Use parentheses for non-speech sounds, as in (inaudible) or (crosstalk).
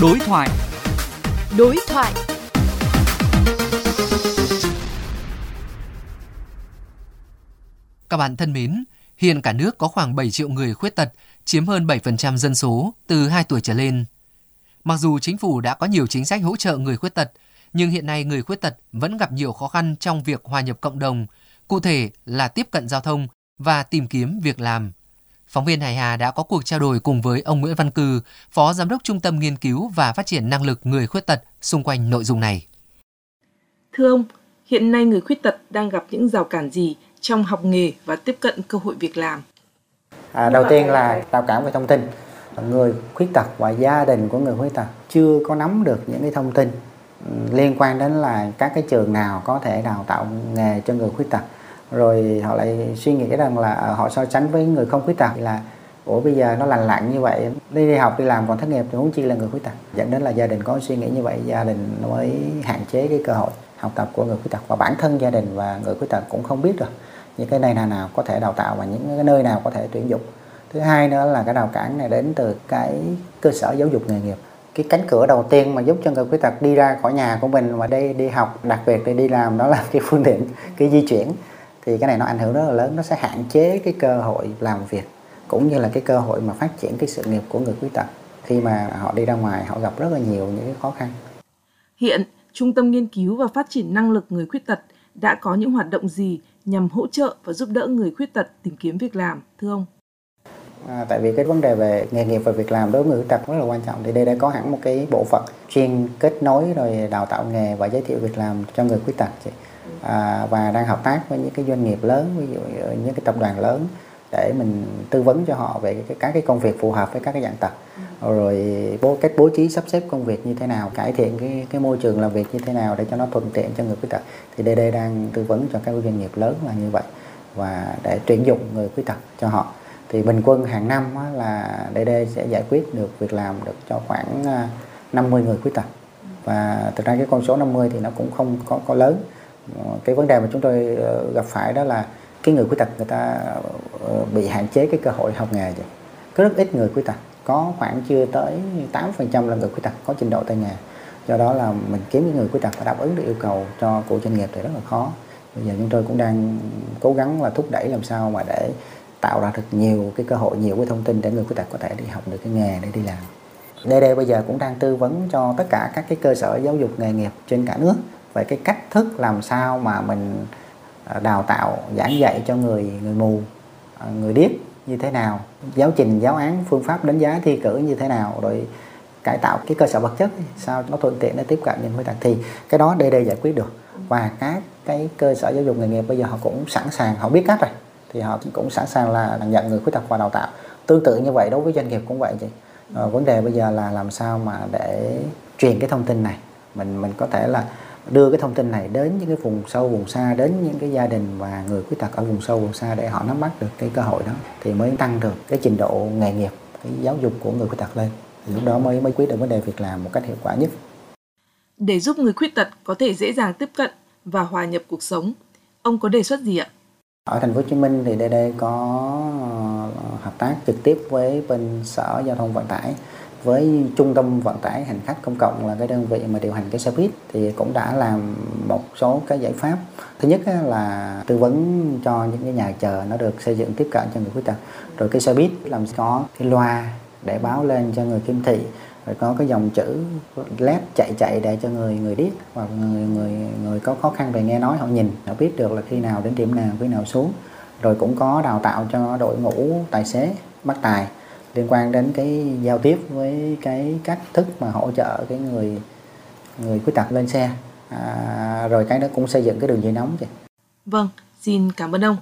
Đối thoại. Đối thoại. Các bạn thân mến, hiện cả nước có khoảng 7 triệu người khuyết tật, chiếm hơn 7% dân số từ 2 tuổi trở lên. Mặc dù chính phủ đã có nhiều chính sách hỗ trợ người khuyết tật, nhưng hiện nay người khuyết tật vẫn gặp nhiều khó khăn trong việc hòa nhập cộng đồng, cụ thể là tiếp cận giao thông và tìm kiếm việc làm. Phóng viên Hải Hà đã có cuộc trao đổi cùng với ông Nguyễn Văn Cư, Phó Giám đốc Trung tâm Nghiên cứu và Phát triển Năng lực Người Khuyết tật xung quanh nội dung này. Thưa ông, hiện nay người khuyết tật đang gặp những rào cản gì trong học nghề và tiếp cận cơ hội việc làm? À, đầu tiên là rào cản về thông tin. Người khuyết tật và gia đình của người khuyết tật chưa có nắm được những cái thông tin ừ, liên quan đến là các cái trường nào có thể đào tạo nghề cho người khuyết tật rồi họ lại suy nghĩ rằng là ờ, họ so sánh với người không khuyết tật là, ủa, bây giờ nó lành lặn như vậy, đi đi học, đi làm còn thất nghiệp thì huống chi là người khuyết tật? Dẫn đến là gia đình có suy nghĩ như vậy, gia đình mới hạn chế cái cơ hội học tập của người khuyết tật. Và bản thân gia đình và người khuyết tật cũng không biết được những cái này nào nào có thể đào tạo và những cái nơi nào có thể tuyển dụng. Thứ hai nữa là cái rào cản này đến từ cái cơ sở giáo dục nghề nghiệp. Cái cánh cửa đầu tiên mà giúp cho người khuyết tật đi ra khỏi nhà của mình và đây đi học, đặc biệt để đi làm đó là (laughs) cái phương tiện, cái di chuyển thì cái này nó ảnh hưởng rất là lớn nó sẽ hạn chế cái cơ hội làm việc cũng như là cái cơ hội mà phát triển cái sự nghiệp của người khuyết tật khi mà họ đi ra ngoài họ gặp rất là nhiều những cái khó khăn. Hiện, Trung tâm Nghiên cứu và Phát triển Năng lực Người Khuyết tật đã có những hoạt động gì nhằm hỗ trợ và giúp đỡ người khuyết tật tìm kiếm việc làm, thưa ông? À, tại vì cái vấn đề về nghề nghiệp và việc làm đối với người khuyết tật rất là quan trọng. Thì đây đã có hẳn một cái bộ phận chuyên kết nối rồi đào tạo nghề và giới thiệu việc làm cho người khuyết tật chị. À, và đang hợp tác với những cái doanh nghiệp lớn ví dụ những cái tập đoàn lớn để mình tư vấn cho họ về cái, các cái công việc phù hợp với các cái dạng tật. Rồi bố cách bố trí sắp xếp công việc như thế nào cải thiện cái cái môi trường làm việc như thế nào để cho nó thuận tiện cho người khuyết tật. Thì DD đang tư vấn cho các doanh nghiệp lớn là như vậy và để tuyển dụng người khuyết tật cho họ thì bình quân hàng năm là DD sẽ giải quyết được việc làm được cho khoảng à, 50 người khuyết tật. Và thực ra cái con số 50 thì nó cũng không có, có lớn. Cái vấn đề mà chúng tôi ờ, gặp phải đó là cái người khuyết tật người ta ờ, bị hạn chế cái cơ hội học nghề vậy có rất ít người khuyết tật có khoảng chưa tới 8% là người khuyết tật có trình độ tay nghề. Do đó là mình kiếm những người khuyết tật và đáp ứng được yêu cầu cho của doanh nghiệp thì rất là khó. Bây giờ chúng tôi cũng đang cố gắng là thúc đẩy làm sao mà để tạo ra được nhiều cái cơ hội, nhiều cái thông tin để người khuyết tật có thể đi học được cái nghề để đi làm. DD bây giờ cũng đang tư vấn cho tất cả các cái cơ sở giáo dục nghề nghiệp trên cả nước về cái cách thức làm sao mà mình à, đào tạo, giảng dạy cho người người mù à, người điếc như thế nào, giáo trình, giáo án, phương pháp đánh giá, thi cử như thế nào, rồi cải tạo cái cơ sở vật chất sao nó thuận tiện để tiếp cận những khuyết tật. Thì cái đó DD giải quyết được. Và các cái cơ sở giáo dục nghề nghiệp bây giờ họ cũng sẵn sàng, họ biết cách rồi thì họ cũng sẵn sàng là nhận người khuyết tật vào đào tạo. Tương tự như vậy đối với doanh nghiệp cũng vậy chị. À, vấn đề bây giờ là làm sao mà để truyền cái thông tin này. Mình mình có thể là đưa cái thông tin này đến những cái vùng sâu vùng xa đến những cái gia đình và người khuyết tật ở vùng sâu vùng xa để họ nắm bắt được cái cơ hội đó thì mới tăng được cái trình độ nghề nghiệp cái giáo dục của người khuyết tật lên. Thì lúc đó mới mới quyết được vấn đề việc làm một cách hiệu quả nhất. Để giúp người khuyết tật có thể dễ dàng tiếp cận và hòa nhập cuộc sống ông có đề xuất gì ạ? Ở thành phố Hồ Chí Minh thì DD có ờ, hợp tác trực tiếp với bên sở giao thông vận tải, với trung tâm vận tải hành khách công cộng là cái đơn vị mà điều hành cái xe buýt, thì cũng đã làm một số cái giải pháp. Thứ nhất là tư vấn cho những cái nhà chờ nó được xây dựng tiếp cận cho người khuyết tật. Rồi cái xe buýt làm có cái loa để báo lên cho người khiếm thị phải có cái dòng chữ led chạy chạy để cho người người điếc hoặc người người người có khó khăn về nghe nói họ nhìn họ biết được là khi nào đến điểm nào khi nào xuống. Rồi cũng có đào tạo cho đội ngũ tài xế bắt tài liên quan đến cái giao tiếp với cái cách thức mà hỗ trợ cái người người khuyết tật lên xe. À, rồi cái đó cũng xây dựng cái đường dây nóng vậy vâng xin cảm ơn ông.